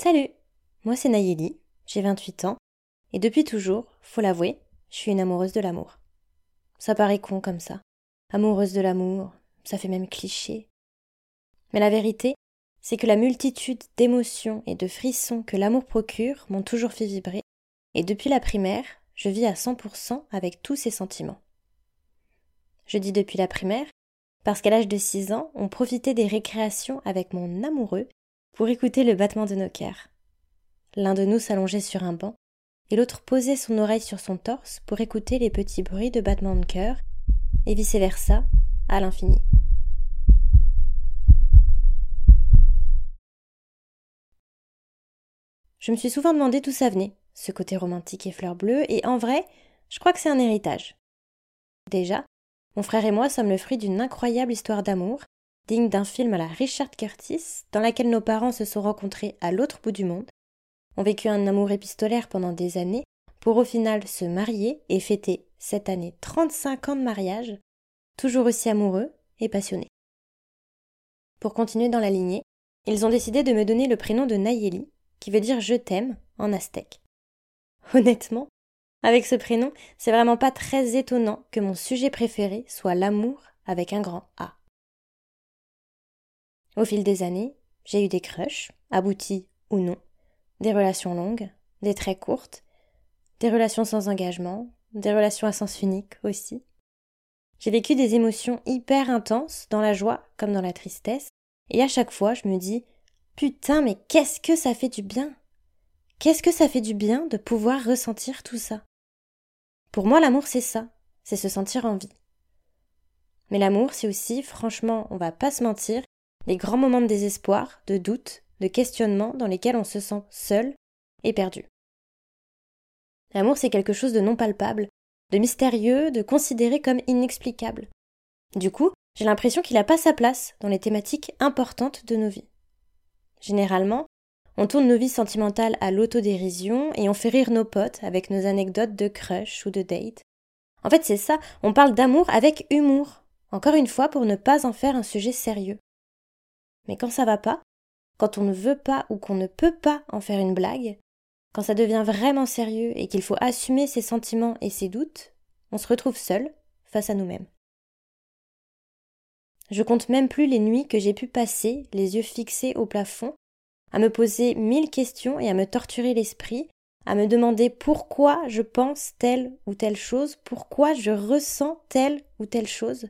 Salut, moi c'est Nayeli, j'ai 28 ans, et depuis toujours, faut l'avouer, je suis une amoureuse de l'amour. Ça paraît con comme ça. Amoureuse de l'amour, ça fait même cliché. Mais la vérité, c'est que la multitude d'émotions et de frissons que l'amour procure m'ont toujours fait vibrer, et depuis la primaire, je vis à 100% avec tous ces sentiments. Je dis depuis la primaire, parce qu'à l'âge de 6 ans, on profitait des récréations avec mon amoureux pour écouter le battement de nos cœurs. L'un de nous s'allongeait sur un banc, et l'autre posait son oreille sur son torse pour écouter les petits bruits de battement de cœur, et vice-versa, à l'infini. Je me suis souvent demandé d'où ça venait, ce côté romantique et fleur bleue, et en vrai, je crois que c'est un héritage. Déjà, mon frère et moi sommes le fruit d'une incroyable histoire d'amour, digne d'un film à la Richard Curtis, dans laquelle nos parents se sont rencontrés à l'autre bout du monde, ont vécu un amour épistolaire pendant des années, pour au final se marier et fêter cette année 35 ans de mariage, toujours aussi amoureux et passionnés. Pour continuer dans la lignée, ils ont décidé de me donner le prénom de Nayeli, qui veut dire je t'aime en aztèque. Honnêtement, avec ce prénom, c'est vraiment pas très étonnant que mon sujet préféré soit l'amour avec un grand A. Au fil des années, j'ai eu des crushs, aboutis ou non, des relations longues, des très courtes, des relations sans engagement, des relations à sens unique aussi. J'ai vécu des émotions hyper intenses, dans la joie comme dans la tristesse, et à chaque fois je me dis Putain, mais qu'est-ce que ça fait du bien? Qu'est-ce que ça fait du bien de pouvoir ressentir tout ça? Pour moi, l'amour, c'est ça, c'est se sentir en vie. Mais l'amour, c'est aussi, franchement, on va pas se mentir, les grands moments de désespoir, de doute, de questionnement dans lesquels on se sent seul et perdu. L'amour, c'est quelque chose de non palpable, de mystérieux, de considéré comme inexplicable. Du coup, j'ai l'impression qu'il n'a pas sa place dans les thématiques importantes de nos vies. Généralement, on tourne nos vies sentimentales à l'autodérision et on fait rire nos potes avec nos anecdotes de crush ou de date. En fait, c'est ça, on parle d'amour avec humour, encore une fois pour ne pas en faire un sujet sérieux. Mais quand ça va pas, quand on ne veut pas ou qu'on ne peut pas en faire une blague, quand ça devient vraiment sérieux et qu'il faut assumer ses sentiments et ses doutes, on se retrouve seul face à nous-mêmes. Je compte même plus les nuits que j'ai pu passer, les yeux fixés au plafond, à me poser mille questions et à me torturer l'esprit, à me demander pourquoi je pense telle ou telle chose, pourquoi je ressens telle ou telle chose.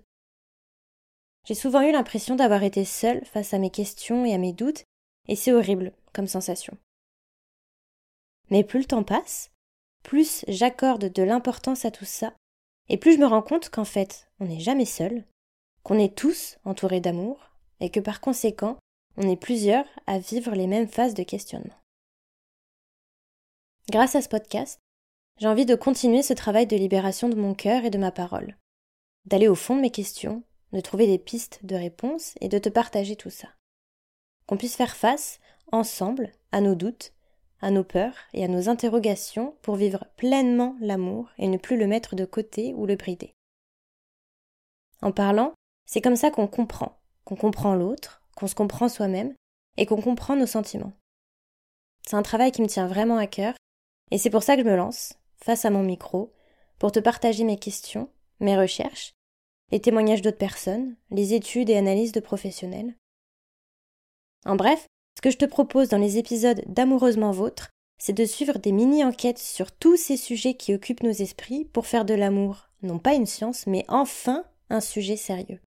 J'ai souvent eu l'impression d'avoir été seule face à mes questions et à mes doutes, et c'est horrible comme sensation. Mais plus le temps passe, plus j'accorde de l'importance à tout ça, et plus je me rends compte qu'en fait, on n'est jamais seul, qu'on est tous entourés d'amour, et que par conséquent, on est plusieurs à vivre les mêmes phases de questionnement. Grâce à ce podcast, j'ai envie de continuer ce travail de libération de mon cœur et de ma parole, d'aller au fond de mes questions de trouver des pistes de réponse et de te partager tout ça. Qu'on puisse faire face, ensemble, à nos doutes, à nos peurs et à nos interrogations pour vivre pleinement l'amour et ne plus le mettre de côté ou le brider. En parlant, c'est comme ça qu'on comprend, qu'on comprend l'autre, qu'on se comprend soi-même et qu'on comprend nos sentiments. C'est un travail qui me tient vraiment à cœur et c'est pour ça que je me lance, face à mon micro, pour te partager mes questions, mes recherches les témoignages d'autres personnes, les études et analyses de professionnels. En bref, ce que je te propose dans les épisodes d'Amoureusement Vôtre, c'est de suivre des mini-enquêtes sur tous ces sujets qui occupent nos esprits pour faire de l'amour, non pas une science, mais enfin un sujet sérieux.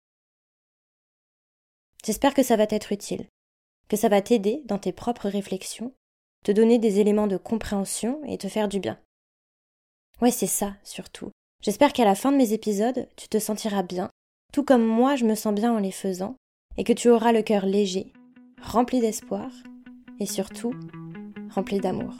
J'espère que ça va t'être utile, que ça va t'aider dans tes propres réflexions, te donner des éléments de compréhension et te faire du bien. Ouais, c'est ça, surtout. J'espère qu'à la fin de mes épisodes, tu te sentiras bien, tout comme moi je me sens bien en les faisant, et que tu auras le cœur léger, rempli d'espoir, et surtout rempli d'amour.